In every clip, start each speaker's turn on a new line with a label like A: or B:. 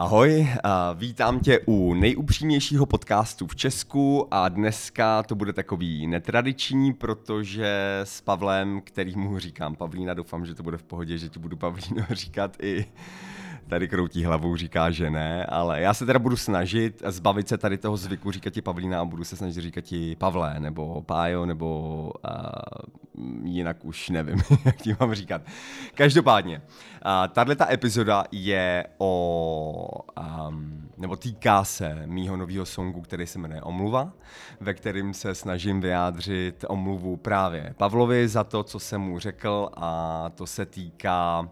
A: Ahoj, vítám tě u nejupřímnějšího podcastu v Česku a dneska to bude takový netradiční, protože s Pavlem, který mu říkám Pavlína, doufám, že to bude v pohodě, že ti budu Pavlíno říkat i tady kroutí hlavou, říká, že ne, ale já se teda budu snažit zbavit se tady toho zvyku říkat ti Pavlína a budu se snažit říkat ti Pavle, nebo Pájo, nebo uh, jinak už nevím, jak ti mám říkat. Každopádně, uh, ta epizoda je o, um, nebo týká se mýho nového songu, který se jmenuje Omluva, ve kterým se snažím vyjádřit omluvu právě Pavlovi za to, co jsem mu řekl a to se týká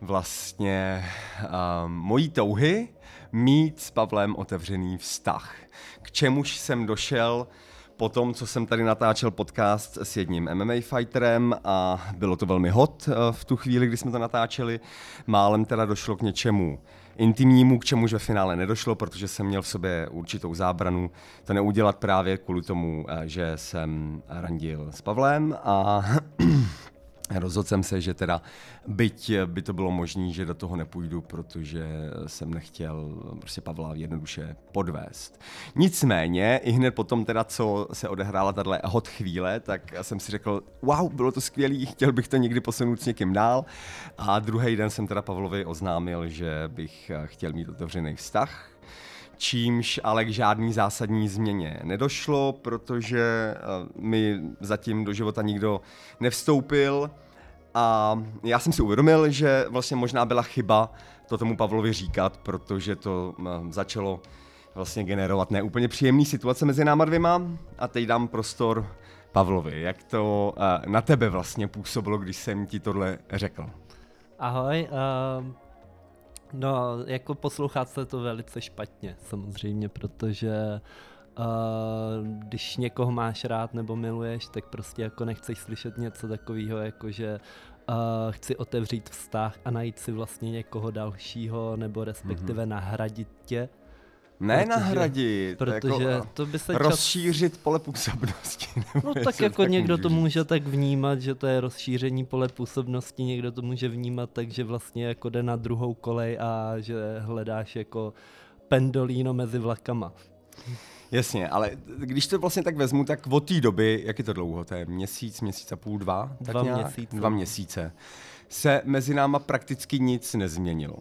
A: vlastně uh, mojí touhy mít s Pavlem otevřený vztah. K čemuž jsem došel po tom, co jsem tady natáčel podcast s jedním MMA fighterem a bylo to velmi hot v tu chvíli, kdy jsme to natáčeli. Málem teda došlo k něčemu intimnímu, k čemuž ve finále nedošlo, protože jsem měl v sobě určitou zábranu to neudělat právě kvůli tomu, že jsem randil s Pavlem a Rozhodl jsem se, že teda byť by to bylo možné, že do toho nepůjdu, protože jsem nechtěl prostě Pavla jednoduše podvést. Nicméně, i hned potom teda, co se odehrála tato hot chvíle, tak jsem si řekl, wow, bylo to skvělé, chtěl bych to někdy posunout s někým dál. A druhý den jsem teda Pavlovi oznámil, že bych chtěl mít otevřený vztah, čímž ale k žádný zásadní změně nedošlo, protože eh, mi zatím do života nikdo nevstoupil a já jsem si uvědomil, že vlastně možná byla chyba to tomu Pavlovi říkat, protože to eh, začalo vlastně generovat neúplně příjemný situace mezi náma dvěma a teď dám prostor Pavlovi. Jak to uh, na tebe vlastně působilo, když jsem ti tohle řekl?
B: Ahoj, uh, No, jako poslouchat se to velice špatně, samozřejmě, protože uh, když někoho máš rád nebo miluješ, tak prostě jako nechceš slyšet něco takového, jako že uh, chci otevřít vztah a najít si vlastně někoho dalšího, nebo respektive mm-hmm. nahradit tě.
A: Ne protože, nahradit,
B: protože
A: jako
B: to by se
A: rozšířit čas... pole působnosti.
B: No tak jako tak někdo to může tak vnímat, že to je rozšíření pole působnosti, někdo to může vnímat tak, že vlastně jako jde na druhou kolej a že hledáš jako pendolíno mezi vlakama.
A: Jasně, ale když to vlastně tak vezmu, tak od té doby, jak je to dlouho, to je měsíc, měsíc a půl, dva?
B: Dva
A: tak
B: měsíce.
A: Dva měsíce. Se mezi náma prakticky nic nezměnilo.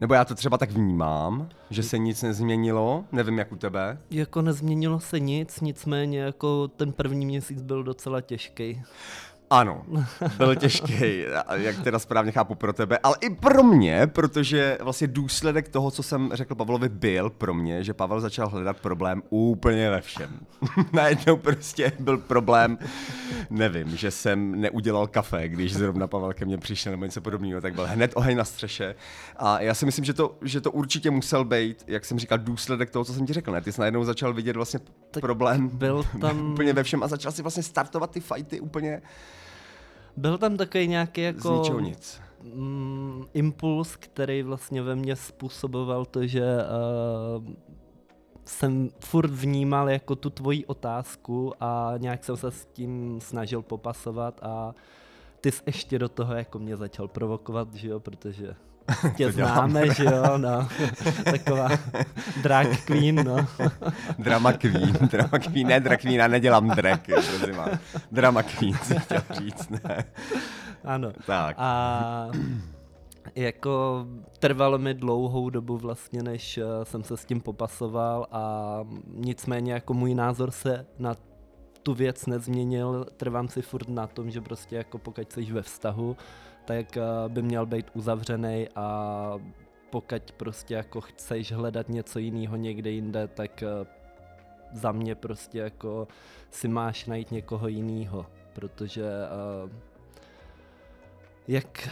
A: Nebo já to třeba tak vnímám, že se nic nezměnilo, nevím jak u tebe.
B: Jako nezměnilo se nic, nicméně jako ten první měsíc byl docela těžký.
A: Ano, byl těžký, jak teda správně chápu pro tebe, ale i pro mě, protože vlastně důsledek toho, co jsem řekl Pavlovi, byl pro mě, že Pavel začal hledat problém úplně ve všem. Najednou prostě byl problém, nevím, že jsem neudělal kafe, když zrovna Pavel ke mně přišel nebo něco podobného, tak byl hned oheň na střeše. A já si myslím, že to, že to určitě musel být, jak jsem říkal, důsledek toho, co jsem ti řekl. Ne? Ty jsi najednou začal vidět vlastně tak problém
B: byl tam...
A: úplně ve všem a začal si vlastně startovat ty fighty úplně
B: byl tam takový nějaký jako...
A: Z nic.
B: Mm, impuls, který vlastně ve mně způsoboval to, že uh, jsem furt vnímal jako tu tvoji otázku a nějak jsem se s tím snažil popasovat a ty jsi ještě do toho jako mě začal provokovat, že jo, protože tě známe, že jo, no. Taková drag queen, no.
A: Drama queen, drama queen, ne drag queen, já nedělám drag, prosím Drama queen si chtěl říct, ne.
B: Ano.
A: Tak.
B: A jako trvalo mi dlouhou dobu vlastně, než eh, jsem se s tím popasoval a nicméně jako můj názor se na tu věc nezměnil, trvám si furt na tom, že prostě jako pokud jsi ve vztahu, tak eh, by měl být uzavřený a pokud prostě jako chceš hledat něco jiného někde jinde, tak eh, za mě prostě jako si máš najít někoho jiného, protože uh, jak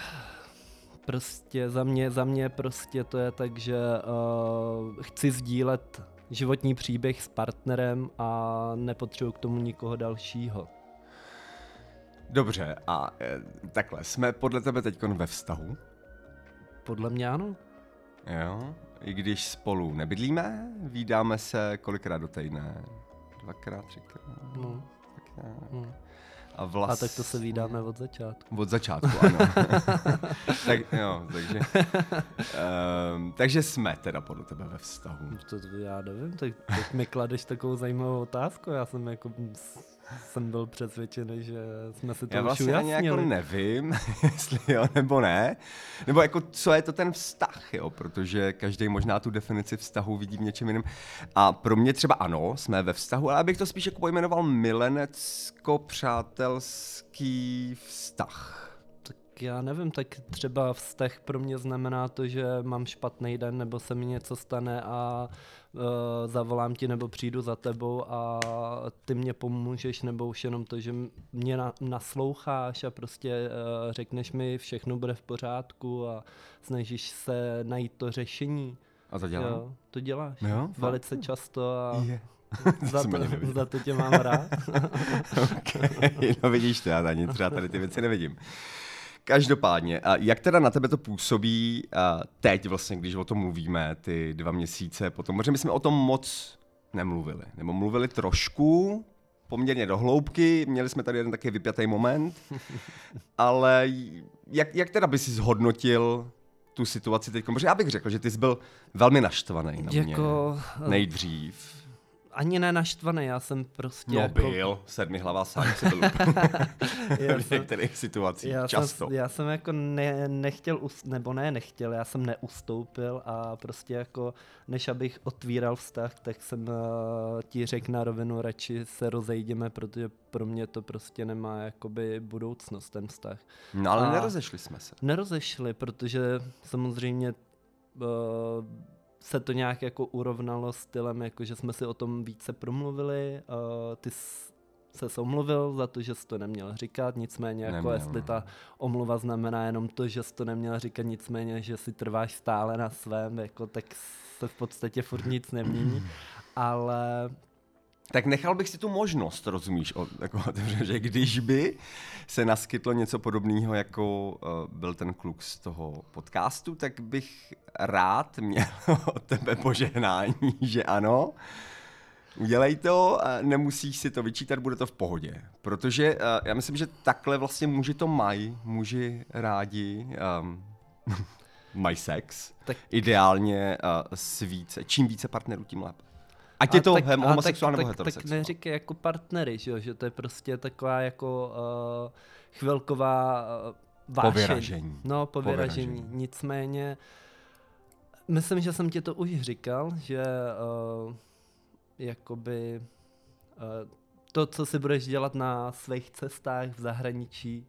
B: prostě za mě, za mě prostě to je tak, že uh, chci sdílet životní příběh s partnerem a nepotřebuji k tomu nikoho dalšího.
A: Dobře, a e, takhle, jsme podle tebe teď ve vztahu?
B: Podle mě ano.
A: Jo, i když spolu nebydlíme, vídáme se kolikrát do týdne? Dvakrát, třikrát? No. Tak,
B: no.
A: a vlast...
B: A tak to se vydáme od začátku.
A: Od začátku, ano. tak, jo, takže, um, takže jsme teda podle tebe ve vztahu.
B: To, to já nevím, tak teď mi kladeš takovou zajímavou otázku, já jsem jako jsem byl přesvědčený, že jsme si to
A: Já vlastně ani
B: ujasnili.
A: jako nevím, jestli jo nebo ne. Nebo jako co je to ten vztah, jo? Protože každý možná tu definici vztahu vidí v něčem jiném. A pro mě třeba ano, jsme ve vztahu, ale abych to spíš jako pojmenoval milenecko-přátelský vztah.
B: Tak já nevím, tak třeba vztah pro mě znamená to, že mám špatný den, nebo se mi něco stane a uh, zavolám ti, nebo přijdu za tebou a ty mě pomůžeš, nebo už jenom to, že mě na, nasloucháš a prostě uh, řekneš mi, všechno bude v pořádku a snažíš se najít to řešení.
A: A to dělám?
B: Jo, to děláš.
A: Jo,
B: Velice často a
A: Je.
B: za,
A: jsem
B: to, za to tě mám rád.
A: okay. No vidíš to, já ani třeba tady ty věci nevidím. Každopádně, a jak teda na tebe to působí teď vlastně, když o tom mluvíme, ty dva měsíce potom, protože my jsme o tom moc nemluvili, nebo mluvili trošku, poměrně do hloubky, měli jsme tady jeden takový vypjatý moment, ale jak, jak teda by si zhodnotil tu situaci teď? Protože já bych řekl, že ty jsi byl velmi naštvaný na mě
B: jako,
A: nejdřív.
B: Ani ne naštvaný, já jsem prostě
A: No
B: jako...
A: byl, sedmi hlava sám si byl v některých situacích,
B: Já
A: často.
B: jsem, já jsem jako ne, nechtěl, us, nebo ne nechtěl, já jsem neustoupil a prostě jako, než abych otvíral vztah, tak jsem uh, ti řekl na rovinu, radši se rozejdeme, protože pro mě to prostě nemá jakoby budoucnost, ten vztah.
A: No ale
B: A-
A: nerozešli jsme se.
B: Nerozešli, protože samozřejmě uh, se to nějak jako urovnalo stylem, jako že jsme si o tom více promluvili, uh, ty se omluvil za to, že jsi to neměl říkat, nicméně jako
A: Neměl,
B: jestli
A: no.
B: ta omluva znamená jenom to, že jsi to neměl říkat, nicméně, že si trváš stále na svém, jako, tak se v podstatě furt nic nemění, ale
A: Tak nechal bych si tu možnost, rozumíš, o, jako, že když by se naskytlo něco podobného, jako uh, byl ten kluk z toho podcastu, tak bych rád měl od tebe požehnání, že ano, udělej to, nemusíš si to vyčítat, bude to v pohodě. Protože uh, já myslím, že takhle vlastně muži to mají, muži rádi um, mají sex.
B: Tak-
A: Ideálně uh, s více, čím více partnerů, tím lépe. Ať je to
B: tak-
A: hem, homosexuál nebo
B: tak, tak, tak
A: heterosexuál.
B: neříkej jako partnery, že, jo? že to je prostě taková jako uh, chvilková uh, vášeň.
A: Povyražení.
B: No, povyražení.
A: Povyražení.
B: Nicméně, myslím, že jsem ti to už říkal, že uh, jakoby uh, to, co si budeš dělat na svých cestách v zahraničí,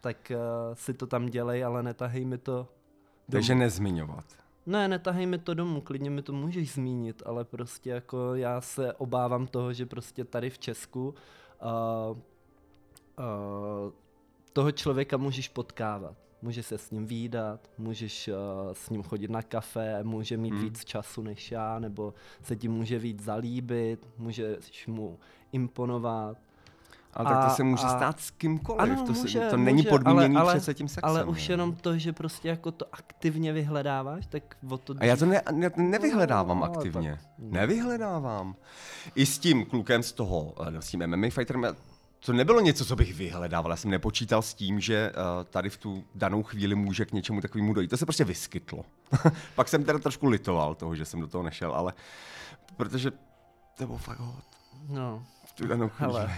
B: tak uh, si to tam dělej, ale netahej mi to domů.
A: Takže nezmiňovat.
B: Ne, netahej mi to domů, klidně mi to můžeš zmínit, ale prostě jako já se obávám toho, že prostě tady v Česku uh, uh, toho člověka můžeš potkávat. Můžeš se s ním výdat, můžeš uh, s ním chodit na kafe, může mít
A: hmm.
B: víc času než já, nebo se ti může víc zalíbit, můžeš mu imponovat.
A: Ale tak to
B: A-
A: se může
B: a-
A: stát s kýmkoliv.
B: Ano,
A: to,
B: může,
A: se, to není
B: může,
A: podmíněný
B: ale- ale-
A: přece tím sexem.
B: Ale už
A: ne?
B: jenom to, že prostě jako to aktivně vyhledáváš, tak o to
A: A já to ne, ne, nevyhledávám
B: No,
A: aktivně.
B: tak-
A: Nevyhledávám. I s tím klukem z toho, eh, s tím MMA fighterem, já- to nebylo něco, co bych vyhledával. Já jsem nepočítal s tím, že uh, tady v tu danou chvíli může k něčemu takovému dojít. To se prostě vyskytlo. Pak jsem teda trošku litoval toho, že jsem do toho nešel, ale protože to bylo fakt hot.
B: No,
A: V tu danou chvíli.
B: hele,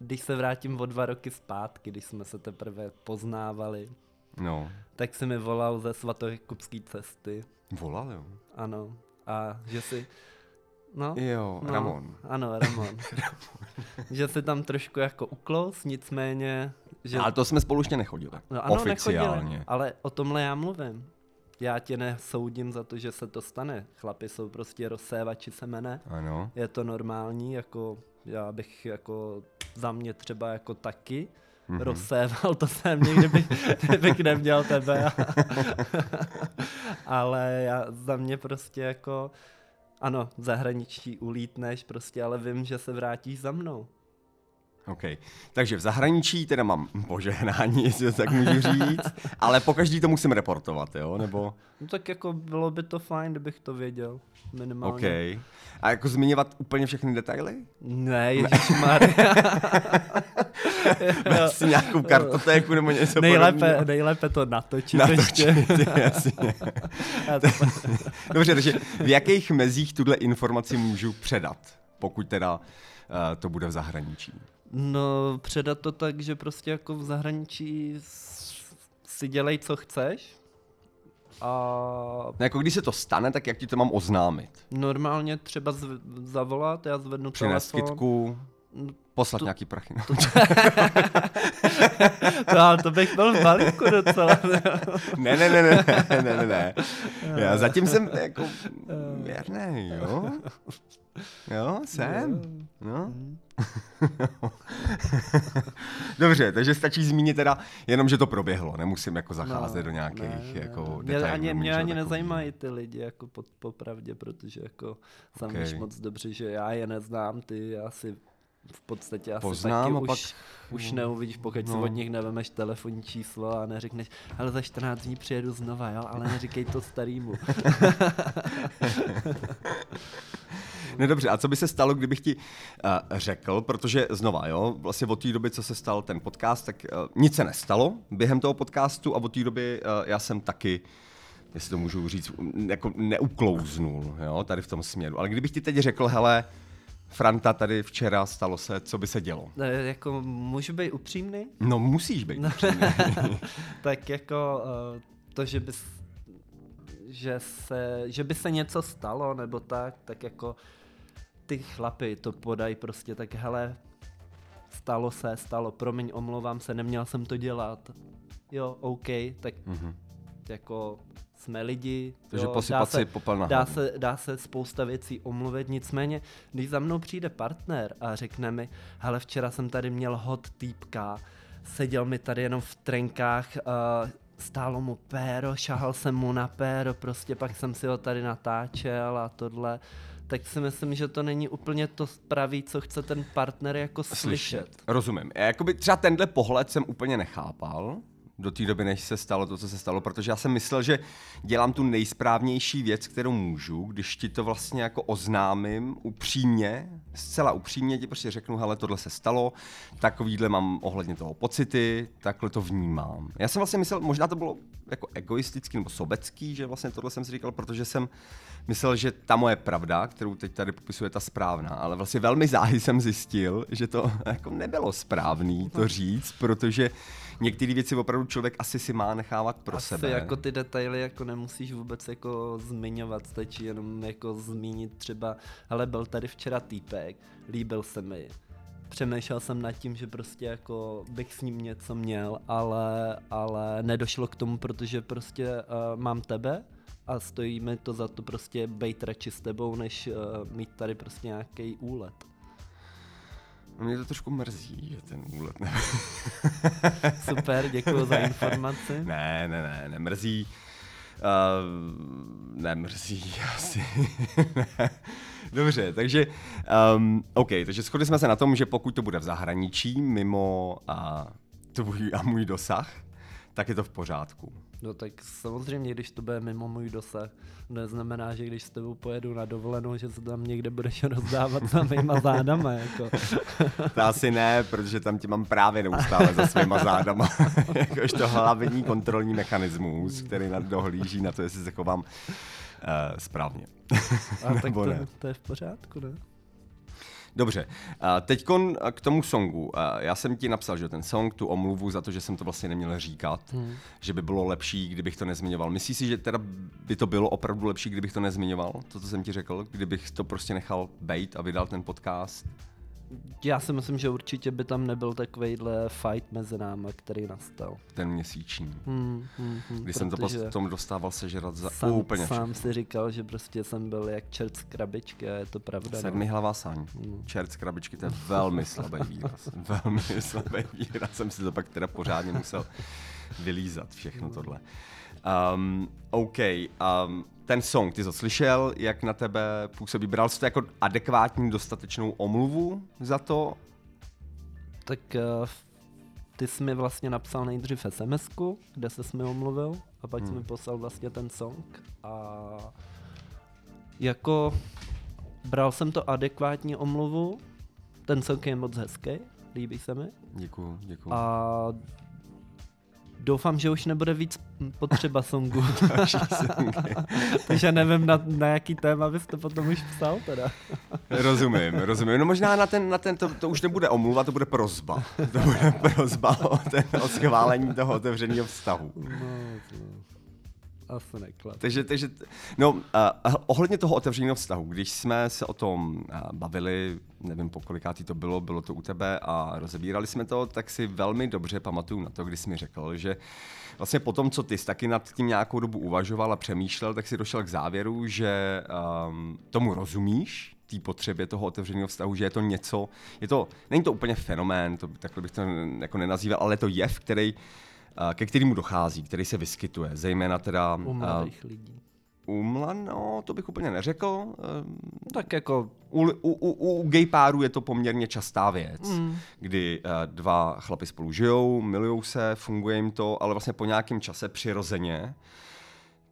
B: když se vrátím o dva roky zpátky, když jsme se teprve poznávali,
A: No,
B: tak si mi volal ze svatokupské cesty,
A: volal jo.
B: ano, a že si, no,
A: Jo,
B: no
A: Ramon.
B: Ano, Ramon. že si tam trošku jako uklous, nicméně, že...
A: Ale to jsme spolu ještě nechodili.
B: No ano,
A: Oficiálně.
B: nechodili, ale o tomhle já mluvím. Já tě nesoudím za to, že se to stane. Chlapi jsou prostě rozsévači semene.
A: Ano.
B: Je to normální, jako já bych jako za mě třeba jako taky
A: Mhm.
B: mm-hmm. rozséval to jsem někdy bych, kdybych neměl tebe. ale já za mě prostě jako ano, v zahraničí ulítneš prostě, ale vím, že se vrátíš za mnou.
A: OK. Takže v zahraničí teda mám požehnání, jestli to tak můžu říct, ale po každý to musím reportovat, jo? Nebo...
B: No tak jako bylo by to fajn, kdybych to věděl. Minimálně.
A: OK. A jako zmiňovat úplně všechny detaily?
B: Ne, ježišmarja.
A: Vezmi si nějakou kartotéku nebo něco
B: nejlépe,
A: podobného.
B: nejlépe to natočit,
A: Natočit,
B: ještě.
A: jasně.
B: To-
A: Dobře, takže v jakých mezích tuhle informaci můžu předat, pokud teda uh, to bude v zahraničí?
B: No, předat to tak, že prostě jako v zahraničí si dělej, co chceš. A
A: No, jako když se to stane, tak jak ti to mám oznámit?
B: normálně třeba zv- zavolat, já zvednu
A: Přinést
B: telefon.
A: kytku,
B: No,
A: poslat
B: to-
A: nějaký prachy. No.
B: To, ale to bych byl v balíku docela.
A: Ne, ne, ne, ne, ne, ne, ne. Já zatím jsem jako věrný, jo? Jo, jsem. No. Dobře, takže stačí zmínit teda jenom, že to proběhlo. Nemusím jako zacházet do nějakých jako
B: mě,
A: detailů.
B: ani,
A: nebo
B: mě ani nezajímají ty lidi jako po, popravdě, protože jako sám
A: Okay.
B: víš moc dobře, že já je neznám, ty asi v podstatě asi
A: Poznám
B: taky
A: a pak-
B: už, už neuvidíš, pokud si
A: no.
B: od nich nevemeš telefonní číslo a neřekneš, ale za 14 dní přijedu znova, jo, ale neříkej to starýmu.
A: No dobře, a co by se stalo, kdybych ti uh, řekl, protože znova, jo, vlastně od té doby, co se stal ten podcast, tak uh, nic se nestalo během toho podcastu a od té doby uh, já jsem taky jestli to můžu říct, m, jako neuklouznul, jo, tady v tom směru. Ale kdybych ti teď řekl, hele, Franta tady včera stalo se, co by se dělo?
B: Ne, jako můžu být upřímný?
A: No musíš být.
B: No. tak jako to, že bys že, se, že by se něco stalo nebo tak, tak jako ty chlapy to podají prostě tak hele, stalo se, stalo, promiň, omlouvám se, neměl jsem to dělat. Jo, OK, tak
A: Mhm.
B: jako jsme lidi.
A: Takže
B: jo,
A: posypat
B: dá
A: si popel na
B: dá se, dá se spousta věcí omluvit, nicméně, když za mnou přijde partner a řekne mi, hele, včera jsem tady měl hot týpka, seděl mi tady jenom v trenkách, uh, stálo mu péro, šahal jsem mu na péro, prostě pak jsem si ho tady natáčel a tohle, tak si myslím, že to není úplně to pravý, co chce ten partner jako slyšet.
A: Rozumím. Já jakoby třeba tenhle pohled jsem úplně nechápal do té doby, než se stalo to, co se stalo, protože já jsem myslel, že dělám tu nejsprávnější věc, kterou můžu, když ti to vlastně jako oznámím upřímně, zcela upřímně ti prostě řeknu, hele, tohle se stalo, takovýhle mám ohledně toho pocity, takhle to vnímám. Já jsem vlastně myslel, možná to bylo jako egoistický nebo sobecký, že vlastně tohle jsem si říkal, protože jsem myslel, že ta moje pravda, kterou teď tady popisuje ta správná, ale vlastně velmi záhy jsem zjistil, že to jako nebylo správný to říct, protože některé věci opravdu člověk asi si má nechávat pro
B: Asi
A: sebe.
B: jako ty detaily jako nemusíš vůbec jako zmiňovat, stačí jenom jako zmínit třeba, ale byl tady včera týpek, líbil se mi. Přemýšlel jsem nad tím, že prostě jako bych s ním něco měl, ale, ale nedošlo k tomu, protože prostě uh, mám tebe a stojí mi to za to prostě bejt radši s tebou, než uh, mít tady prostě nějaký úlet.
A: Mě to trošku mrzí, že ten úlet ne...
B: Super, děkuji za informaci.
A: ne, ne, ne, nemrzí. Uh, nemrzí asi. Dobře, takže, um, OK, takže shodli jsme se na tom, že pokud to bude v zahraničí, mimo a tvůj a můj dosah, tak je to v pořádku.
B: No tak samozřejmě, když to bude mimo můj dosah, neznamená, že když s tebou pojedu na dovolenou, že se tam někde budeš rozdávat za mýma zádama, jako.
A: To asi ne, protože tam tě mám právě neustále za svýma zádama. Jakož to hlavní kontrolní mechanismus, který na- dohlíží na to, jestli se chovám uh, správně.
B: A tak to,
A: ne.
B: to je v pořádku, ne?
A: Dobře, teď k tomu songu. Já jsem ti napsal, že ten song, tu omluvu za to, že jsem to vlastně neměl říkat, hmm. že by bylo lepší, kdybych to nezmiňoval. Myslíš si, že teda by to bylo opravdu lepší, kdybych to nezmiňoval, to, co jsem ti řekl, kdybych to prostě nechal bejt a vydal ten podcast?
B: Já si myslím, že určitě by tam nebyl takovejhle fight mezi náma, který nastal.
A: Ten měsíční.
B: Hmm, hmm, hmm,
A: Když jsem to potom dostával sežrat za
B: sám,
A: úplně
B: sám si říkal, že prostě jsem byl jak čert z krabičky a je to pravda.
A: Sedmi
B: no.
A: hlavá sáň. Čert z krabičky, to je velmi slabý výraz. Velmi slabý výraz. Jsem si to pak teda pořádně musel vylízat všechno tohle. Um, OK, um, ten song, ty jsi slyšel, jak na tebe působí? Bral jsi to jako adekvátní, dostatečnou omluvu za to?
B: Tak uh, ty jsi mi vlastně napsal nejdřív sms kde se mi omluvil a pak hmm. jsi mi poslal vlastně ten song a jako bral jsem to adekvátní omluvu, ten song je moc hezký, líbí se mi.
A: Děkuju, děkuju.
B: A doufám, že už nebude víc potřeba songu. Takže nevím, na, na jaký téma bys to potom už psal teda.
A: rozumím, rozumím. No možná na ten, na ten to, to už nebude omluva, to bude prozba. To bude prozba o, ten, o schválení toho otevřeného vztahu. No,
B: no. Asi neklad.
A: Takže, takže no, uh, ohledně toho otevřeného vztahu, když jsme se o tom uh, bavili, nevím po kolikátý to bylo, bylo to u tebe a rozebírali jsme to, tak si velmi dobře pamatuju na to, když jsi mi řekl, že vlastně po tom, co ty jsi taky nad tím nějakou dobu uvažoval a přemýšlel, tak si došel k závěru, že um, tomu rozumíš, té potřebě toho otevřeného vztahu, že je to něco, je to, není to úplně fenomén, to, takhle bych to jako nenazýval, ale je to jev, který ke kterému dochází, který se vyskytuje, zejména teda...
B: U mladých uh, lidí.
A: U no, to bych úplně neřekl.
B: Tak jako...
A: U, u, u, u gay párů je to poměrně častá věc, mm. kdy uh, dva chlapy spolu žijou, milujou se, funguje jim to, ale vlastně po nějakém čase přirozeně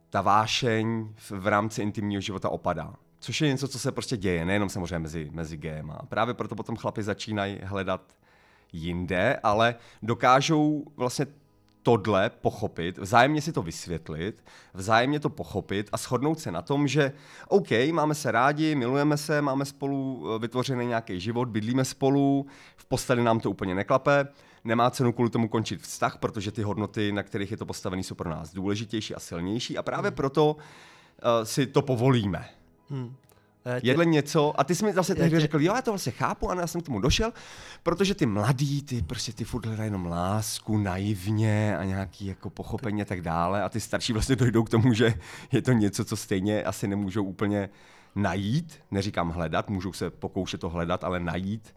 A: ta vášeň v, v rámci intimního života opadá. Což je něco, co se prostě děje, nejenom samozřejmě mezi, mezi gayma. Právě proto potom chlapi začínají hledat jinde, ale dokážou vlastně tohle pochopit, vzájemně si to vysvětlit, vzájemně to pochopit a shodnout se na tom, že OK, máme se rádi, milujeme se, máme spolu eh, vytvořený nějaký život, bydlíme spolu, v posteli nám to úplně neklape, nemá cenu kvůli tomu končit vztah, protože ty hodnoty, na kterých je to postavené, jsou pro nás důležitější a silnější a právě hmm. proto uh, si to povolíme. Hmm. Tě... Jedle něco, a ty jsi mi zase tehdy tě... řekl, jo, já to vlastně chápu, a já jsem k tomu došel, protože ty mladí, ty prostě ty furt hledají jenom lásku, naivně a nějaký jako pochopení a tak dále, a ty starší vlastně dojdou k tomu, že je to něco, co stejně asi nemůžou úplně najít, neříkám hledat, můžou se pokoušet to hledat, ale najít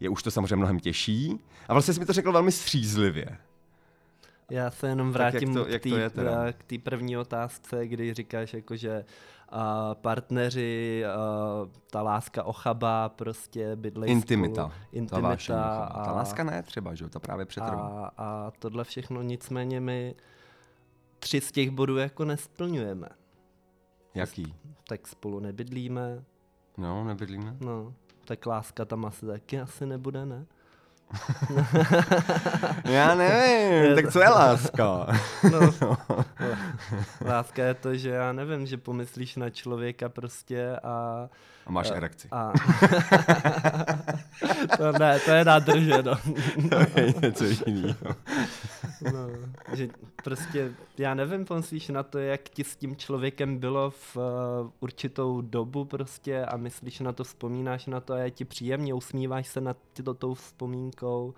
A: je už to samozřejmě mnohem těžší. A vlastně jsi mi to řekl velmi střízlivě.
B: Já se jenom vrátím k té první otázce, kdy říkáš, jako, že a partneři, a ta láska ochabá, prostě bydlej
A: Intimita.
B: Spolu, intimita.
A: Ta, a, ta láska ne třeba, že jo, ta právě přetrvá.
B: A, a tohle všechno nicméně my tři z těch bodů jako nesplňujeme.
A: Jaký?
B: Tak spolu nebydlíme.
A: No, nebydlíme.
B: No, tak láska tam asi taky asi nebude, ne?
A: Já nevím, tak co je láska? no,
B: láska je to, že já nevím, že pomyslíš na člověka prostě a...
A: A máš a, erekci. A,
B: to ne, to je nádrže, no.
A: to je něco jiného.
B: no, že prostě, já nevím, pomyslíš na to, jak ti s tím člověkem bylo v uh, určitou dobu prostě a myslíš na to, vzpomínáš na to a je ti příjemně, usmíváš se nad tyto tou vzpomínkou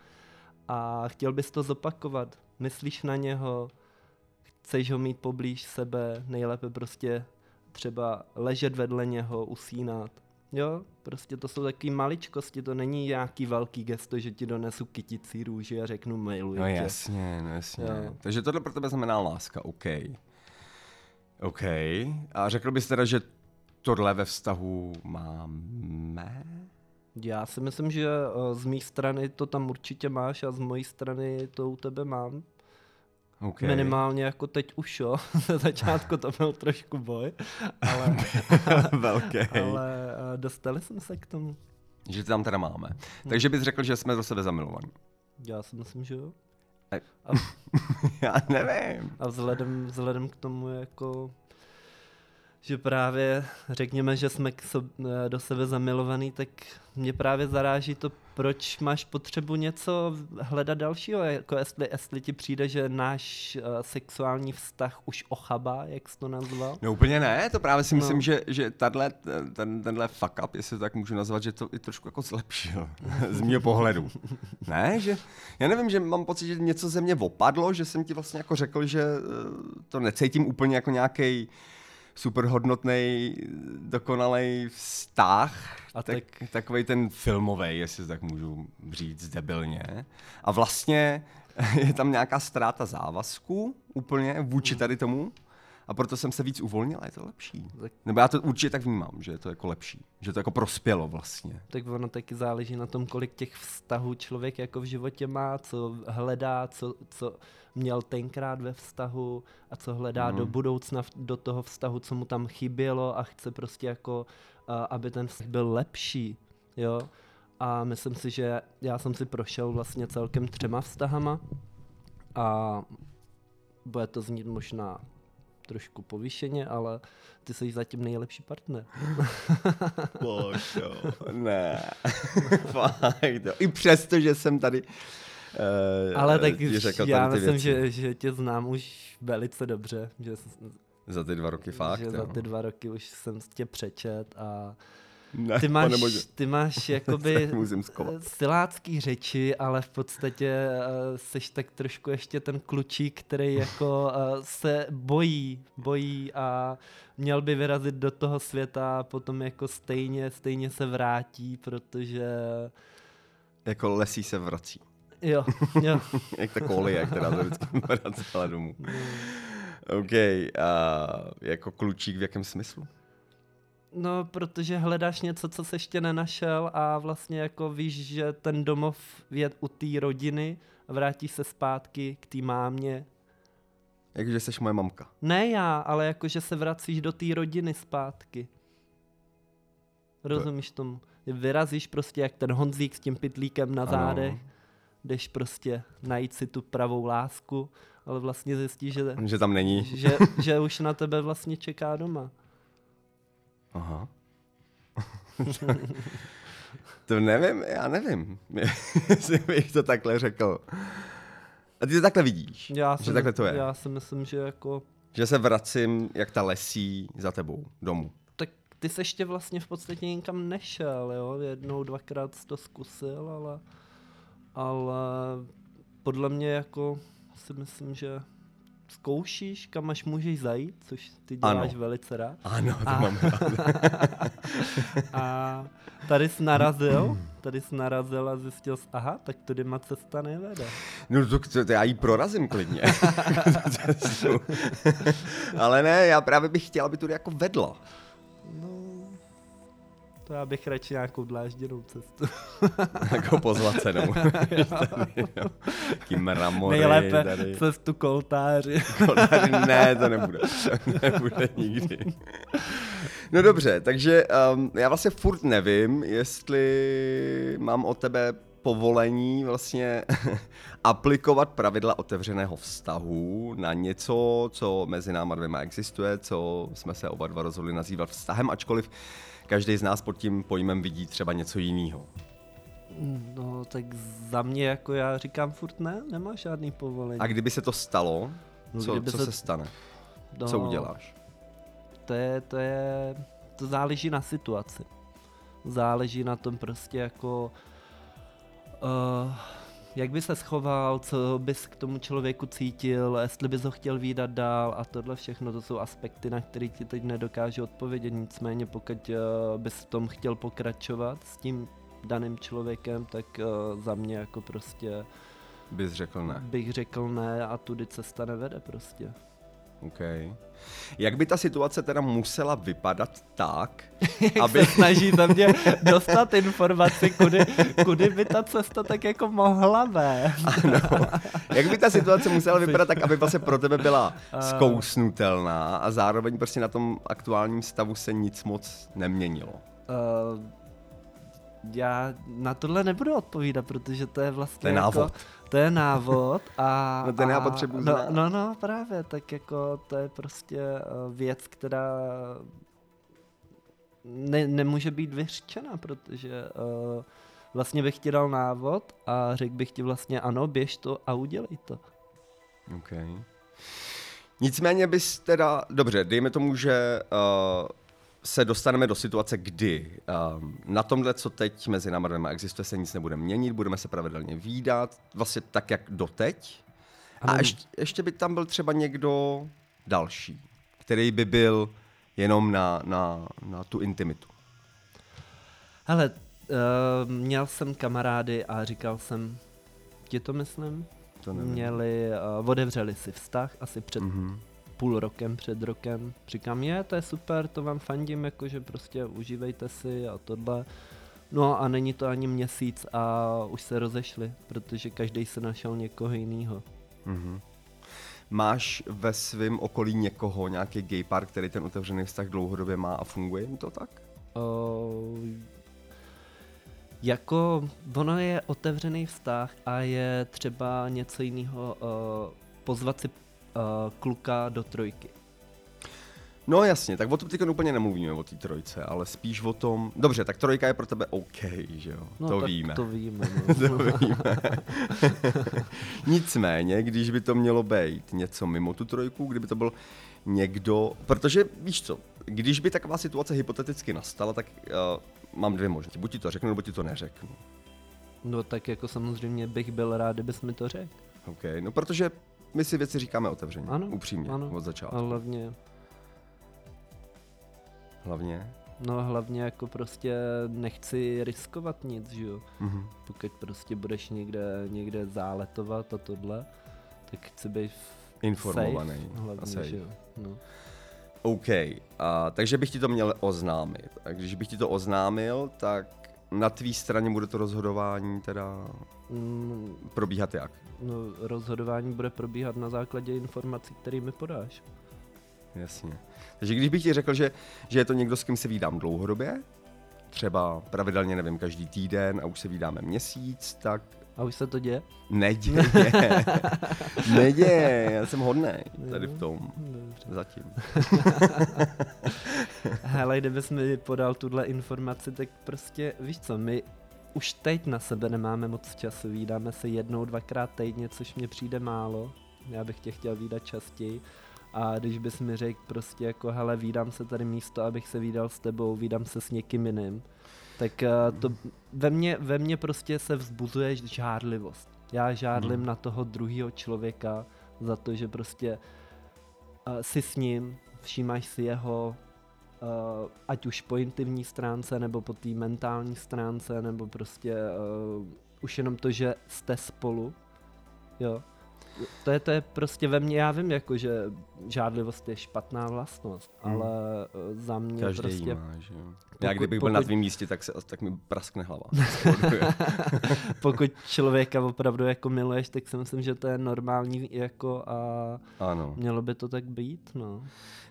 B: a chtěl bys to zopakovat. Myslíš na něho, chceš ho mít poblíž sebe, nejlépe prostě třeba ležet vedle něho, usínat. Jo, prostě to jsou takové maličkosti, to není nějaký velký gesto, že ti donesu kyticí růži a řeknu mailuji
A: No jasně, no jasně. Jo. Takže tohle pro tebe znamená láska, OK. OK. A řekl bys teda, že tohle ve vztahu máme?
B: Já si myslím, že eh, z mé strany to tam určitě máš a z mojí strany to u tebe mám. Okay. Minimálně jako teď už, jo. Na začátku to byl trošku boj, ale,
A: Velký.
B: ale eh, dostali jsme se k tomu.
A: Že tam teda máme. Hmm. Takže bys řekl, že jsme do sebe zamilovaní.
B: Já si myslím, že jo.
A: A... Já nevím.
B: A vzhledem, vzhledem k tomu, jako že právě řekněme, že jsme k sob, eh, do sebe zamilovaný, tak mě právě zaráží to, proč máš potřebu něco hledat dalšího, jako jestli, jestli ti přijde, že náš uh, sexuální vztah už ochabá, jak jsi to nazval?
A: No úplně ne, to právě si no. myslím, že, že tato, ten, tenhle fuck up, jestli to tak můžu nazvat, že to i trošku jako zlepšil, z mého pohledu. ne, že já nevím, že mám pocit, že něco ze mě opadlo, že jsem ti vlastně jako řekl, že eh, to necítím úplně jako nějaký super hodnotný, dokonalý vztah, a tak, tak... takový ten filmový, jestli tak můžu říct debilně. A vlastně je tam nějaká ztráta závazku úplně vůči tady tomu a proto jsem se víc uvolnil a je to lepší. Tak... Nebo já to určitě tak vnímám, že je to jako lepší, že to jako prospělo vlastně.
B: Tak ono taky záleží na tom, kolik těch vztahů člověk jako v životě má, co hledá, co, co měl tenkrát ve vztahu a co hledá mm. do budoucna do toho vztahu, co mu tam chybělo a chce prostě jako, uh, aby ten vztah byl lepší, jo. a myslím si, že já jsem si prošel vlastně celkem třema vztahama a bude to znít možná trošku povýšeně, ale ty jsi zatím nejlepší partner.
A: Božo, ne. Fakt, jo. I přesto, že jsem tady
B: ale tak
A: ti řekl
B: já myslím,
A: věci.
B: že, že tě znám už velice dobře, že,
A: Za ty dva roky fakt,
B: že
A: jo.
B: za ty dva roky už jsem tě přečet a
A: Ne,
B: ty máš,
A: bože.
B: ty máš jakoby
A: skovat.
B: silácký řeči, ale v podstatě uh, seš tak trošku ještě ten klučík, který jako uh, se bojí, bojí a měl by vyrazit do toho světa a potom jako stejně, stejně se vrátí, protože
A: Jako lesí se vrací.
B: Jo, jo.
A: Jak ta kolie, která se vždycky vracela domů. OK, a jako klučík v jakém smyslu?
B: No, protože hledáš něco, co jsi ještě nenašel a vlastně jako víš, že ten domov je u té rodiny a vrátíš se zpátky k té mámě.
A: Jakože jsi moje mamka.
B: Ne já, ale jako, že se vracíš do té rodiny zpátky. Rozumíš tomu? Vyrazíš prostě jak ten Honzík s tím pitlíkem na
A: Ano.
B: Jdeš prostě najít si tu pravou lásku, ale vlastně zjistíš, že,
A: Že tam není.
B: že, že už na tebe vlastně čeká doma.
A: Aha. to nevím, já nevím, jestli bych to takhle řekl. A ty to takhle vidíš,
B: Já
A: že
B: si,
A: takhle to je.
B: Já si myslím, že jako
A: Že se vracím, jak ta lesí za tebou domů.
B: tak ty jsi ještě vlastně v podstatě nikam nešel, jo? Jednou, dvakrát jsi to zkusil, ale, ale podle mě jako si myslím, že zkoušíš, kam až můžeš zajít, což ty děláš
A: Ano.
B: velice rád.
A: Ano, to
B: A-
A: mám rád.
B: A tady jsi narazil, tady jsi narazil a zjistil jsi, aha, tak tudy má cesta nevede.
A: No to, to, to já jí prorazím klidně. Ale ne, já právě bych chtěl, aby tu jako vedla.
B: To já bych radši nějakou dlážděnou cestu.
A: Jako pozlacenou. Taký mramory
B: Nejlépe
A: tady.
B: cestu koltáři.
A: Koláři, ne, to nebude. Nebude nikdy. No dobře, takže um, já vlastně furt nevím, jestli mám od tebe povolení vlastně aplikovat pravidla otevřeného vztahu na něco, co mezi náma dvěma existuje, co jsme se oba dva rozhodli nazývat vztahem, ačkoliv každý z nás pod tím pojmem vidí třeba něco jiného.
B: No, tak za mě jako já říkám furt ne, nemá žádný povolení.
A: A kdyby se to stalo,
B: No,
A: co, co
B: se-
A: se stane?
B: no,
A: Co uděláš?
B: To je, to je, to záleží na situaci. Záleží na tom prostě jako, uh, jak by se schoval, co bys k tomu člověku cítil, jestli bys ho chtěl výdat dál a tohle všechno, to jsou aspekty, na které ti teď nedokážu odpovědět, nicméně pokud uh, bys v tom chtěl pokračovat s tím daným člověkem, tak uh, za mě jako prostě
A: Bys řekl ne.
B: bych řekl ne a tudy cesta nevede prostě.
A: OK. Jak by ta situace teda musela vypadat tak, aby...
B: se snaží za mě dostat informaci, kudy, kudy by ta cesta tak jako mohla vést.
A: ano, jak by ta situace musela vypadat tak, aby vlastně pro tebe byla zkousnutelná a zároveň prostě na tom aktuálním stavu se nic moc neměnilo.
B: Uh, já na tohle nebudu odpovídat, protože to je vlastně
A: To je
B: jako,
A: návod.
B: To je návod a...
A: No ten já potřebuji
B: no,
A: znát.
B: no, no, právě, tak jako to je prostě uh, věc, která ne, nemůže být vyřčena, protože uh, vlastně bych ti dal návod a řekl bych ti vlastně ano, běž to a udělej to.
A: OK. Nicméně bys teda, dobře, dejme tomu, že uh, se dostaneme do situace, kdy um, na tomhle, co teď mezi náma dvěma existuje, se nic nebude měnit, budeme se pravidelně výdat, vlastně tak, jak doteď. A
B: Ano.
A: ještě, ještě by tam byl třeba někdo další, který by byl jenom na, na, na tu intimitu.
B: Hele, uh, měl jsem kamarády a říkal jsem, ti to myslím,
A: To nevím.
B: měli, uh, otevřeli si vztah asi před
A: Mhm.
B: Půl rokem, před rokem. Říkám, je, to je super, to vám fandím, jakože prostě užívejte si a tohle. No a není to ani měsíc a už se rozešli, protože každý se našel někoho jiného.
A: Mhm. Máš ve svém okolí někoho, nějaký gay pár, který ten otevřený vztah dlouhodobě má a funguje jim to tak?
B: Uh, Jako, ono je otevřený vztah a je třeba něco jiného uh, pozvat si uh, kluka do trojky.
A: No jasně, tak o tom teď úplně nemluvíme o té trojce, ale spíš o tom, dobře, tak trojka je pro tebe OK, že jo,
B: No,
A: to
B: tak
A: víme.
B: To víme, no.
A: to víme. Nicméně, když by to mělo být něco mimo tu trojku, kdyby to byl někdo, protože víš co, když by taková situace hypoteticky nastala, tak uh, mám dvě možnosti, buď ti to řeknu, nebo ti to neřeknu.
B: no tak jako samozřejmě bych byl rád, kdybys mi to řekl.
A: OK, no protože my si věci říkáme otevřeně,
B: Ano,
A: upřímně,
B: ano.
A: od začátku.
B: A hlavně,
A: Hlavně.
B: no hlavně jako prostě nechci riskovat nic, že jo.
A: Mhm.
B: Pokud prostě budeš někde, někde záletovat a tohle, tak chci být
A: Informovaný
B: safe,
A: a
B: hlavně,
A: safe.
B: že jo. No.
A: OK, a, takže bych ti to měl oznámit. A když bych ti to oznámil, tak na tvý straně bude to rozhodování teda
B: Mm,
A: probíhat jak?
B: No, rozhodování bude probíhat na základě informací, které mi podáš.
A: Jasně. Takže když bych ti řekl, že, že je to někdo, s kým se vídám dlouhodobě, třeba pravidelně, nevím, každý týden a už se vídáme měsíc, tak
B: A už se to děje?
A: neděje. neděje, já jsem hodnej tady v tom.
B: Dobře.
A: Zatím.
B: Hele, kdybys mi podal tuhle informaci, tak prostě, víš co, my už teď na sebe nemáme moc času, vídáme se jednou, dvakrát týdně, což mně přijde málo. Já bych tě chtěl vídat častěji. A když bys mi řekl prostě jako, hele, vídám se tady místo, abych se vídal s tebou, vídám se s někým jiným, tak uh, to ve mně, ve mně prostě se vzbuzuje žádlivost. Já žádlím
A: Hmm.
B: na toho druhého člověka za to, že prostě uh, si s ním, všímáš si jeho, uh, ať už po intimní stránce, nebo po té mentální stránce, nebo prostě uh, už jenom to, že jste spolu, jo. To je, to je prostě ve mně, já vím jako, že žádlivost je špatná vlastnost,
A: Hmm.
B: ale uh, za mě
A: Každý
B: prostě...
A: má, že jo. Já
B: pokud-
A: kdybych byl na
B: pokud-
A: tvém místě, tak, se, tak mi praskne hlava.
B: pokud člověka opravdu jako miluješ, tak si myslím, že to je normální jako a
A: ano.
B: mělo by to tak být, no.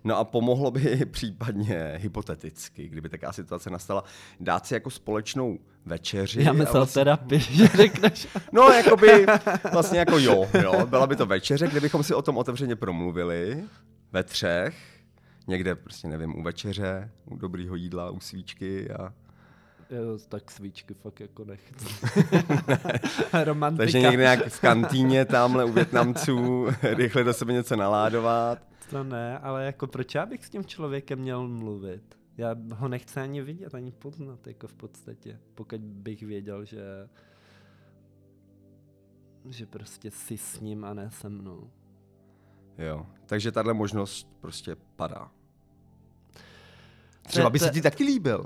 A: No a pomohlo by případně hypoteticky, kdyby taková situace nastala, dát si jako společnou večeři.
B: Já myslel
A: vlastně-
B: terapii, že řekneš.
A: No, jakoby, vlastně jako jo, jo. Byla by to večeře, kde bychom si o tom otevřeně promluvili ve třech, někde prostě nevím, u večeře, u dobrýho jídla, u svíčky a...
B: Jo, tak svíčky fakt jako nechci. Romantika.
A: Takže někde nějak v kantýně tamhle u Větnamců rychle do sebe něco naládovat.
B: To ne, ale jako proč já bych s tím člověkem měl mluvit? Já ho nechci ani vidět, ani poznat, jako v podstatě. Pokud bych věděl, že že prostě si s ním a ne se mnou.
A: Jo, takže tahle možnost prostě padá. Třeba by se ti taky líbil.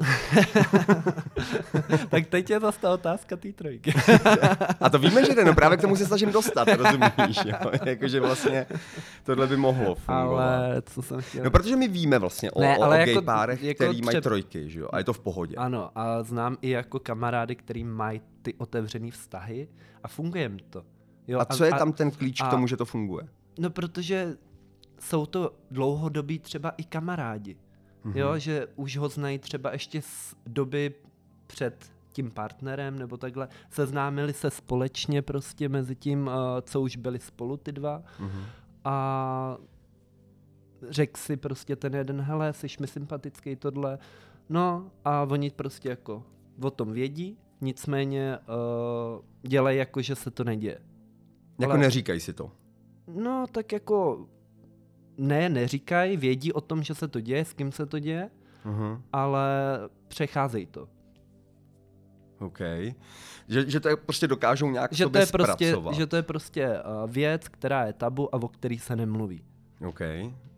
B: tak teď je zase ta otázka té trojky.
A: A to víme, že jde, no právě k tomu se snažím dostat, rozumíš, jo? Jakože vlastně tohle by mohlo fungovat.
B: ale co jsem chtěl...
A: No protože my víme vlastně o,
B: Ne,
A: o,
B: jako-
A: gay párech,
B: jako
A: který mají
B: třeba-
A: trojky, že jo? A je to v pohodě.
B: Ano, a znám i jako kamarády, který mají ty otevřené vztahy a funguje jim to. Jo,
A: A co je tam ten klíč
B: a-
A: k tomu, že to funguje?
B: No protože jsou to dlouhodobí třeba i kamarádi.
A: Mhm.
B: Jo, že už ho znají třeba ještě z doby před tím partnerem nebo takhle. Seznámili se společně prostě mezi tím, uh, co už byli spolu ty dva
A: Mhm.
B: a řekl si prostě ten jeden, hele, jsi mi sympatický tohle. No a oni prostě jako o tom vědí, nicméně uh, dělají jako, že se to neděje.
A: Jako
B: Ale-
A: neříkaj si to.
B: No, tak jako ne, neříkají, vědí o tom, že se to děje, s kým se to děje,
A: Mhm.
B: ale přecházejí to.
A: OK. Že, že to je, prostě dokážou nějak
B: Že to, je prostě,
A: zpracovat.
B: že to je prostě uh, věc, která je tabu a o který se nemluví.
A: OK,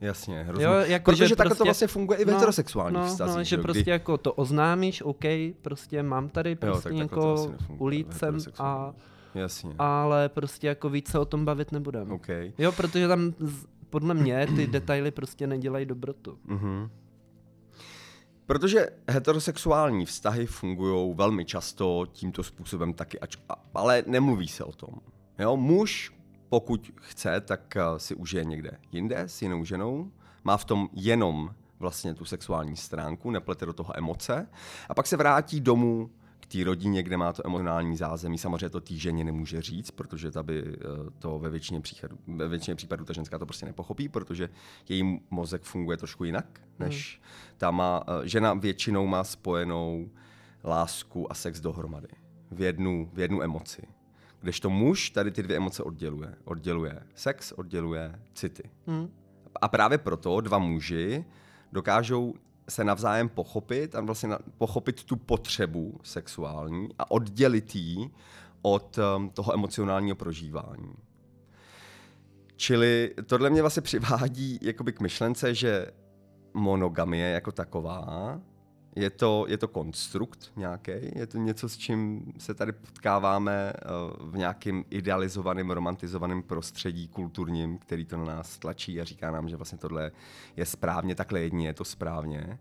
A: jasně, hrozně.
B: Jo, jako,
A: Protože
B: že
A: takhle to
B: prostě-
A: vlastně funguje i v
B: no,
A: heterosexuálních
B: no,
A: vztazích.
B: no, že
A: jo,
B: prostě
A: kdy...
B: jako to oznámíš, OK, prostě mám tady prostě
A: to
B: někoho
A: asi nefunguje v
B: ulícem a.
A: Jasně.
B: ale prostě jako víc se o tom bavit nebudeme.
A: OK.
B: Jo, protože tam podle mě ty detaily prostě nedělají dobrotu.
A: Mhm. Protože heterosexuální vztahy fungují velmi často tímto způsobem taky, ač, ale nemluví se o tom. Jo, muž, pokud chce, tak eh, si užije někde jinde s jinou ženou, má v tom jenom vlastně tu sexuální stránku, neplete do toho emoce a pak se vrátí domů k té rodině, kde má to emocionální zázemí. Samozřejmě to té ženě nemůže říct, protože ta by eh, to ve většině, případů, ve většině případů ta ženská to prostě nepochopí, protože její mozek funguje trošku jinak, než hmm. ta má, eh, žena většinou má spojenou lásku a sex dohromady. V jednu, v jednu emoci. Kdežto muž tady ty dvě emoce odděluje. Odděluje sex, odděluje city. Hmm. A právě proto dva muži dokážou se navzájem pochopit a vlastně pochopit tu potřebu sexuální a oddělit ji od um, toho emocionálního prožívání. Čili tohle mě vlastně přivádí jakoby k myšlence, že monogamie jako taková je to, je to konstrukt nějaký, je to něco, s čím se tady potkáváme eh, v nějakém idealizovaném, romantizovaném prostředí kulturním, který to na nás tlačí a říká nám, že vlastně tohle je správně, takhle jedině je to správně.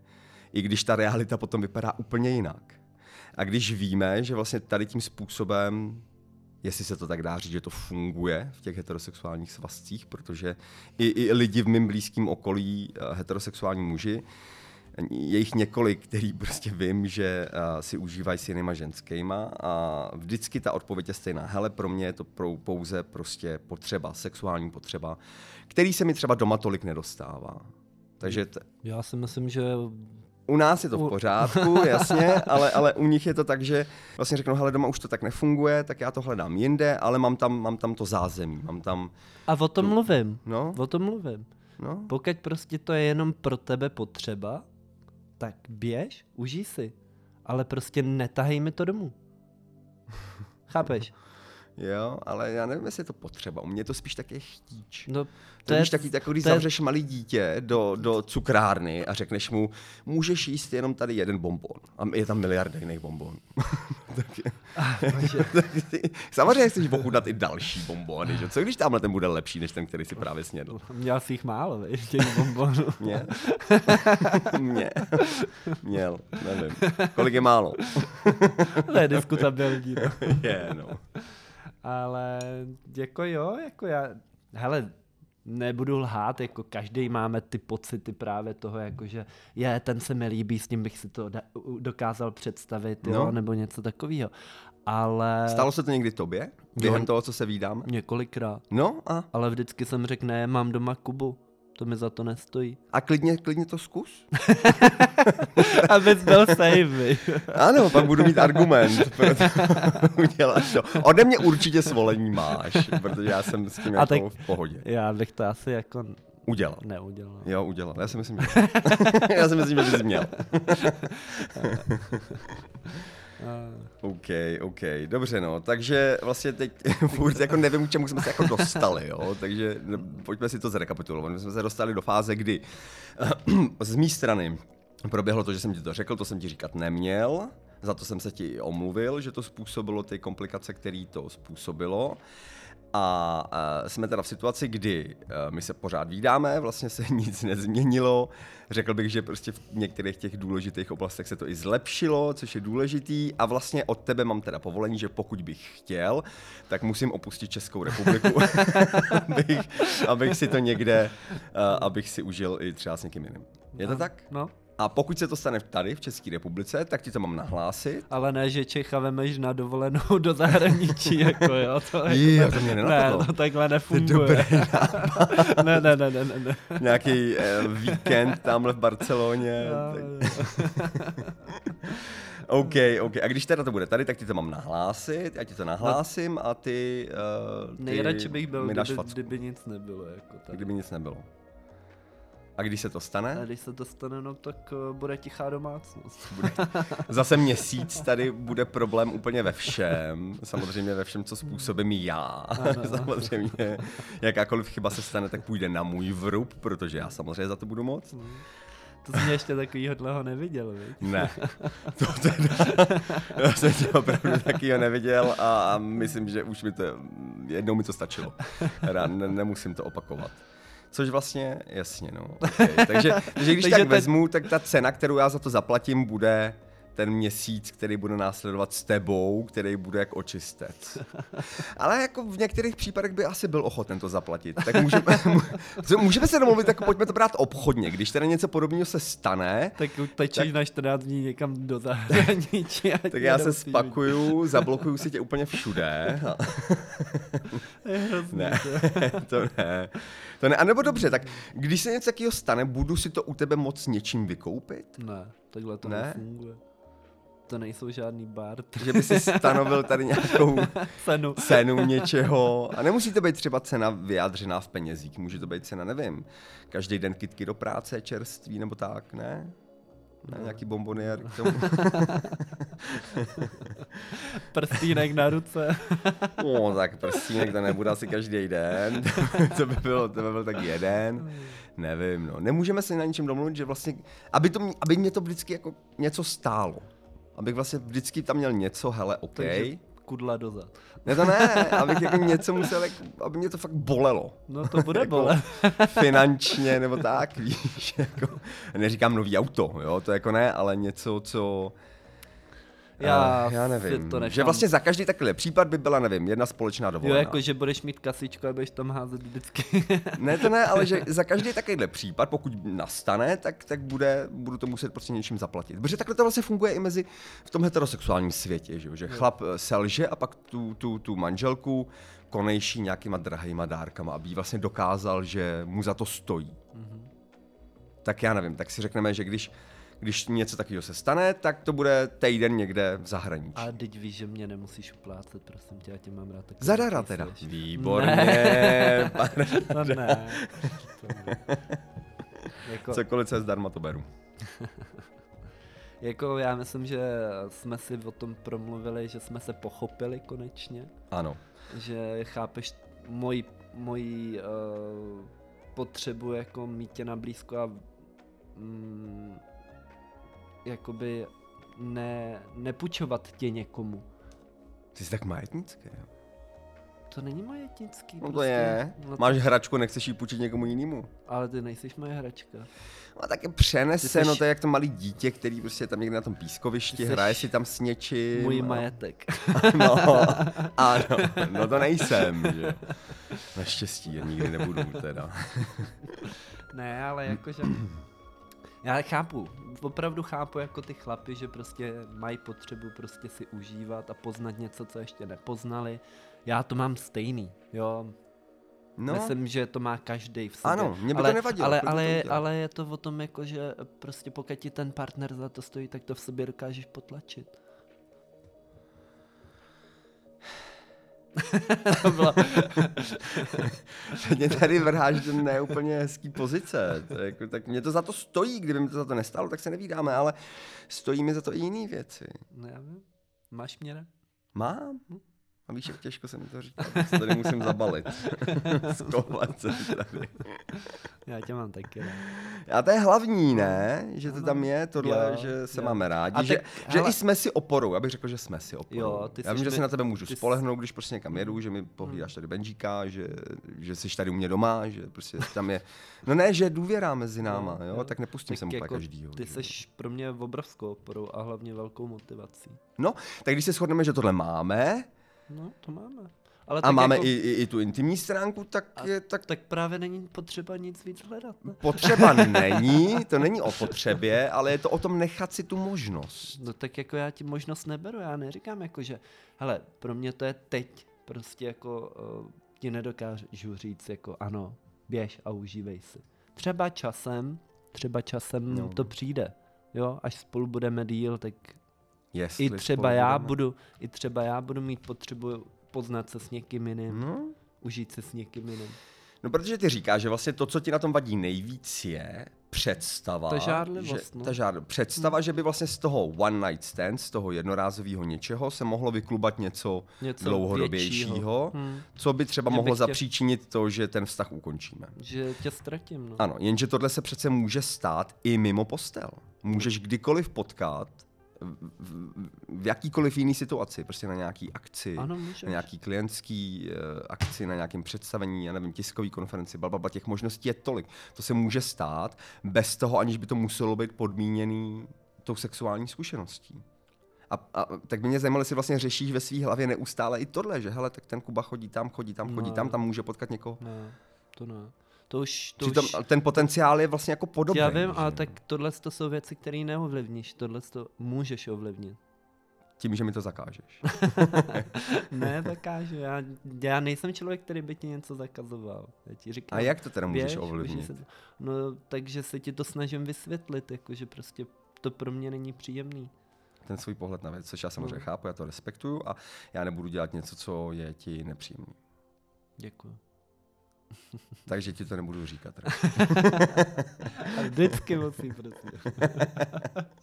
A: I když ta realita potom vypadá úplně jinak. A když víme, že vlastně tady tím způsobem jestli se to tak dá říct, že to funguje v těch heterosexuálních svazcích, protože i, i lidi v mém blízkém okolí, eh, heterosexuální muži, je jich několik, který prostě vím, že uh, si užívají s jinýma ženskýma a vždycky ta odpověď je stejná. Hele, pro mě je to pro, pouze prostě potřeba, sexuální potřeba, který se mi třeba doma tolik nedostává. Takže t-
B: Já si myslím, že
A: u nás je to v pořádku, jasně, ale, ale u nich je to tak, že vlastně řeknou, hele, doma už to tak nefunguje, tak já to hledám jinde, ale mám tam, mám tam to zázemí, mám tam...
B: A o tom tu... mluvím, no? o tom mluvím. No? Pokud prostě to je jenom pro tebe potřeba, tak běž, užij si. Ale prostě netahej mi to domů. Chápeš?
A: Jo, ale já nevím, jestli je to potřeba. U mě je to spíš taky chtíč. No, to, to je taky, jako když zavřeš malý dítě do, do cukrárny a řekneš mu, můžeš jíst jenom tady jeden bonbon. A je tam miliarda jiných bonbonů. samozřejmě chceš ochutnat i další bonbony. Že? Co když tamhle ten bude lepší, než ten, který si právě snědl?
B: Měl jsi jich málo, víš, těch bonbonů.
A: Měl? Mě. Měl, nevím. Kolik je málo?
B: to je diskutabilní. No.
A: je, no.
B: Ale jako jo, jako já, hele, nebudu lhát, jako každý máme ty pocity právě toho, jako že je, ten se mi líbí, s ním bych si to dokázal představit, jo, no. nebo něco takového. Ale...
A: Stalo se to někdy tobě? Během toho, co se vídám?
B: Několikrát.
A: No a?
B: Ale vždycky jsem řekl, ne, mám doma Kubu to mi za to nestojí.
A: A klidně, klidně to zkus.
B: Abys byl safe.
A: ano, pak budu mít argument, uděláš to. Ode mě určitě svolení máš, protože já jsem s tím A jako tak v pohodě.
B: Já bych to asi jako
A: Udělal.
B: Neudělal.
A: Jo, udělal. Já si myslím, že, já si myslím, že bys měl. OK, OK, dobře no, takže vlastně teď furt jako nevím, k čemu jsme se jako dostali, jo, takže pojďme si to zrekapitulovat. My jsme se dostali do fáze, kdy z mé strany proběhlo to, že jsem ti to řekl, to jsem ti říkat neměl, za to jsem se ti omluvil, že to způsobilo ty komplikace, které to způsobilo. A uh, jsme teda v situaci, kdy uh, my se pořád vídáme, vlastně se nic nezměnilo. Řekl bych, že prostě v některých těch důležitých oblastech se to i zlepšilo, což je důležitý. A vlastně od tebe mám teda povolení, že pokud bych chtěl, tak musím opustit Českou republiku, abych, abych si to někde, uh, abych si užil i třeba s někým jiným. Je to no, tak?
B: No.
A: A pokud se to stane tady, v České republice, tak ti to mám nahlásit.
B: Ale ne, že Čecha vemeš na dovolenou do zahraničí, jako jo. To, jako,
A: je, to mě Ne,
B: to takhle nefunguje. ne, ne, ne, ne, ne.
A: Nějaký eh, víkend tamhle v Barceloně. No, tak... OK, OK. A když teda to bude tady, tak ti to mám nahlásit, já ti to nahlásím a ty, uh, ty
B: Nejradši bych byl, kdyby, kdyby nic nebylo. Jako
A: tak. Kdyby nic nebylo. A když se to stane?
B: A když se to stane, no tak uh, bude tichá domácnost.
A: Bude, zase měsíc tady bude problém úplně ve všem. Samozřejmě ve všem, co způsobím já. Ano. samozřejmě jakákoliv chyba se stane, tak půjde na můj vrub, protože já samozřejmě za to budu moc. Hmm.
B: To jsem ještě takovýho dlouho neviděl, viď?
A: Ne, to teda, já jsem tě opravdu takovýho neviděl a myslím, že už mi to, jednou mi to stačilo. Teda ne, nemusím to opakovat. Což vlastně, jasně, no. Okay. Takže, takže když takže tak vezmu, tak ta cena, kterou já za to zaplatím, bude ten měsíc, který bude následovat s tebou, který bude jak očistec. Ale jako v některých případech by asi byl ochoten to zaplatit. Tak můžeme, můžeme se domluvit, tak pojďme to brát obchodně. Když teda něco podobného se stane,
B: tak utečeš tak, na 14 dní někam do zahraničí.
A: tak já se spakuju, zablokuju si tě úplně všude. ne, to ne. To ne. A nebo dobře, tak když se něco takového stane, budu si to u tebe moc něčím vykoupit?
B: Ne, takhle to ne? nefunguje. To nejsou žádný bar.
A: Že by si stanovil tady nějakou cenu. cenu něčeho. A nemusí to být třeba cena vyjádřená v penězích. Může to být cena, nevím, každý den kitky do práce, čerství nebo tak, ne? Ne, no. nějaký bombonier k tomu.
B: prstínek na ruce.
A: no, tak prstínek to nebude asi každý den. to, by bylo, to by byl tak jeden. Nevím, no. Nemůžeme se na ničem domluvit, že vlastně, aby, to, aby mě to vždycky jako něco stálo abych vlastně vždycky tam měl něco, hele, OK. Takže
B: kudla dozad.
A: Ne to ne, abych jako něco musel, aby mě to fakt bolelo.
B: No to bude jako bolet.
A: finančně nebo tak, víš, jako, neříkám nový auto, jo, to jako ne, ale něco, co já, uh, já nevím. To nechám. že vlastně za každý takový případ by byla, nevím, jedna společná dovolená.
B: Jo, jako že budeš mít kasičku a budeš tam házet vždycky.
A: ne, to ne, ale že za každý takovýhle případ, pokud nastane, tak, tak bude, budu to muset prostě něčím zaplatit. Protože takhle to vlastně funguje i mezi v tom heterosexuálním světě, že, že chlap eh, selže a pak tu, tu, tu manželku konejší nějakýma drahýma dárkama, aby vlastně dokázal, že mu za to stojí. Mm-hmm. Tak já nevím, tak si řekneme, že když když něco takového se stane, tak to bude týden někde v zahraničí.
B: A teď víš, že mě nemusíš uplácet, prosím tě, já tě mám rád.
A: Zadara teda. Výborně. Ne.
B: to ne.
A: Jako... Cokoliv, co je zdarma, to beru.
B: jako já myslím, že jsme si o tom promluvili, že jsme se pochopili konečně.
A: Ano.
B: Že chápeš moji, moji uh, potřebu jako mít tě na blízko a mm, jakoby ne, nepůjčovat tě někomu.
A: Ty jsi tak majetnický?
B: To není majetnický.
A: No prostě. to je. No Máš to... hračku, nechceš ji půjčit někomu jinému.
B: Ale ty nejsiš moje hračka.
A: No tak přenese, jsi... no to je jak to malý dítě, který prostě tam někde na tom pískovišti hraje si tam s něčím.
B: Můj a... majetek.
A: no, ano, no to nejsem, že. Naštěstí, já nikdy nebudu teda.
B: ne, ale jakože... Já chápu, opravdu chápu jako ty chlapy, že prostě mají potřebu prostě si užívat a poznat něco, co ještě nepoznali. Já to mám stejný, jo. No. Myslím, že to má každý v sobě.
A: Ano, mě by ale, to nevadilo.
B: Ale, ale, ale je to o tom jako, že prostě pokud ti ten partner za to stojí, tak to v sobě dokážeš potlačit.
A: to bylo... mě tady vrháš do neúplně hezký pozice. To jako, tak mě to za to stojí, kdyby mi to za to nestalo, tak se nevídáme, ale stojí mi za to i jiné věci.
B: No já vím. Máš mě, ne?
A: Mám. A víš, jak těžko se mi to říká, to tady musím zabalit. Skovat se tady.
B: Já tě mám taky ne?
A: A to je hlavní, ne? Že to tam je, tohle, jo, že se jo. máme rádi. A že, tak, že hele... i jsme si oporou, já bych řekl, že jsme si oporou. Jo, ty já vím, že si na tebe můžu spolehnout, když prostě někam jedu, že mi pohlídáš tady Benžíka, že, že jsi tady u mě doma, že prostě tam je... No ne, že důvěra mezi náma, jo, jo tak nepustím tak sem jako každýho.
B: Ty jsi pro mě obrovskou oporou a hlavně velkou motivací.
A: No, tak když se shodneme, že tohle máme,
B: No, to máme.
A: Ale a máme jako... i, i, i tu intimní stránku, tak
B: a,
A: je tak...
B: Tak právě není potřeba nic víc hledat. Ne?
A: Potřeba není, to není o potřebě, ale je to o tom nechat si tu možnost.
B: No tak jako já ti možnost neberu, já neříkám jako, že hele, pro mě to je teď, prostě jako uh, ti nedokážu říct jako ano, běž a užívej si. Třeba časem, třeba časem no. to přijde, jo, až spolu budeme díl, tak Jestli I třeba já budu, i třeba já budu mít potřebu poznat se s někým jiným, no. užít se s někým jiným.
A: No protože ty říkáš, že vlastně to, co ti na tom vadí nejvíc je představa,
B: ta žádlivost,
A: že, no. ta žádl, představa, hmm. že by vlastně z toho one night stand, z toho jednorázového něčeho se mohlo vyklubat něco, něco dlouhodobějšího, hmm. co by třeba mohlo tě... zapříčinit to, že ten vztah ukončíme.
B: Že tě ztratím. No.
A: Ano, jenže tohle se přece může stát i mimo postel. Můžeš kdykoliv potkat v, v jakýkoliv jiný situaci, prostě na nějaký akci,
B: ano,
A: na nějaký klientský uh, akci, na nějakém představení, já nevím, tiskový konferenci, blablabla, těch možností je tolik. To se může stát bez toho, aniž by to muselo být podmíněný tou sexuální zkušeností. A, a tak by mě zajímalo, jestli vlastně řešíš ve své hlavě neustále i tohle, že hele, tak ten Kuba chodí tam, chodí tam, chodí
B: No.
A: tam, tam může potkat někoho.
B: Ne, to ne. To už, to
A: Přitom
B: už...
A: ten potenciál je vlastně jako podobný.
B: Já vím, ale tak tohle to jsou věci, které neovlivníš, tohle to můžeš ovlivnit.
A: Tím, že mi to zakážeš.
B: ne, zakážu, já, já nejsem člověk, který by ti něco zakazoval. Já ti říkám,
A: A jak to teda můžeš
B: běž,
A: ovlivnit?
B: se- No, takže se ti to snažím vysvětlit, jakože prostě to pro mě není příjemný.
A: Ten svůj pohled na věc, což já samozřejmě
B: No.
A: chápu, já to respektuju a já nebudu dělat něco, co je ti nepříjemný.
B: Děkuji.
A: Takže ti to nebudu říkat.
B: vždycky musím, prostě.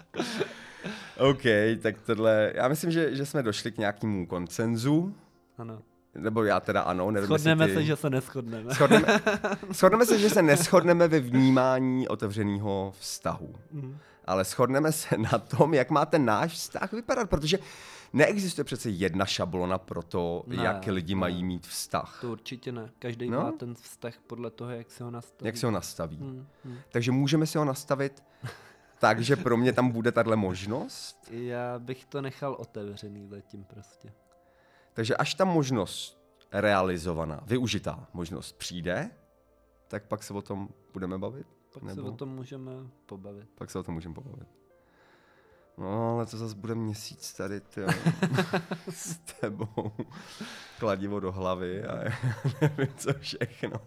A: OK, tak tohle, já myslím, že, že jsme došli k nějakému koncenzu,
B: Ano.
A: nebo já teda ano, nevím,
B: Shodneme
A: ty...
B: se, že se neschodneme.
A: Shodneme, shodneme se, že se neschodneme ve vnímání otevřeného vztahu.
B: Mhm.
A: Ale shodneme se na tom, jak má ten náš vztah vypadat, protože neexistuje přece jedna šablona pro to,
B: Ne,
A: jak lidi
B: ne.
A: mají mít vztah.
B: To určitě ne. Každý
A: No.
B: má ten vztah podle toho, jak se ho nastaví.
A: Jak se ho nastaví.
B: Hmm, hmm.
A: Takže můžeme si ho nastavit tak, že pro mě tam bude tahle možnost.
B: Já bych to nechal otevřený zatím prostě.
A: Takže až ta možnost realizovaná, využitá možnost přijde, tak pak se o tom budeme bavit.
B: Pak
A: Nebo?
B: se o tom můžeme pobavit.
A: Pak se o tom můžeme pobavit. No, ale to zase bude měsíc tady, tyjo, s tebou. Kladivo do hlavy a nevím, co všechno.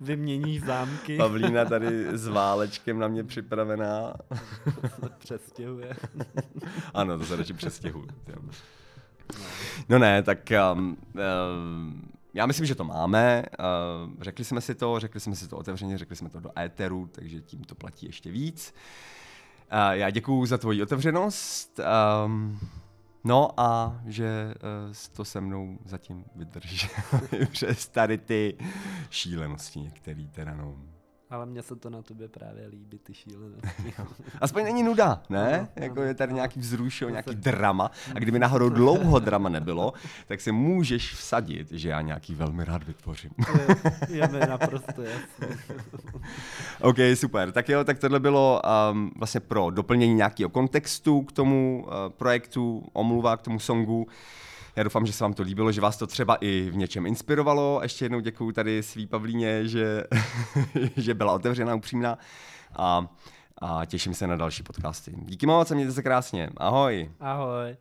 B: Vymění zámky.
A: Pavlína tady s válečkem na mě připravená.
B: se přestěhuje.
A: Ano, to se radši přestěhuju. tyjo. No ne, tak um, um, já myslím, že to máme. Uh, řekli jsme si to, řekli jsme si to otevřeně, řekli jsme to do éteru, takže tím to platí ještě víc. Uh, já děkuju za tvoji otevřenost. Um, no a že uh, to se mnou zatím vydržel přes tady ty šílenosti některý teda no.
B: Ale mně se to na tobě právě líbí, ty šílenosti.
A: Aspoň není nuda, ne?
B: Ano,
A: jako je tady
B: ano.
A: nějaký vzrušil,
B: To
A: nějaký drama. A kdyby náhodou dlouho drama nebylo, tak si můžeš vsadit, že já nějaký velmi rád vytvořím.
B: Je, je mi naprosto jasný.
A: OK, super. Tak jo, tak tohle bylo um, vlastně pro doplnění nějakého kontextu k tomu uh, projektu, omluva k tomu songu. Já doufám, že se vám to líbilo, že vás to třeba i v něčem inspirovalo. Ještě jednou děkuji tady svý Pavlíně, že, že byla otevřená, upřímná. A, a těším se na další podcasty. Díky moc a mějte se krásně. Ahoj.
B: Ahoj.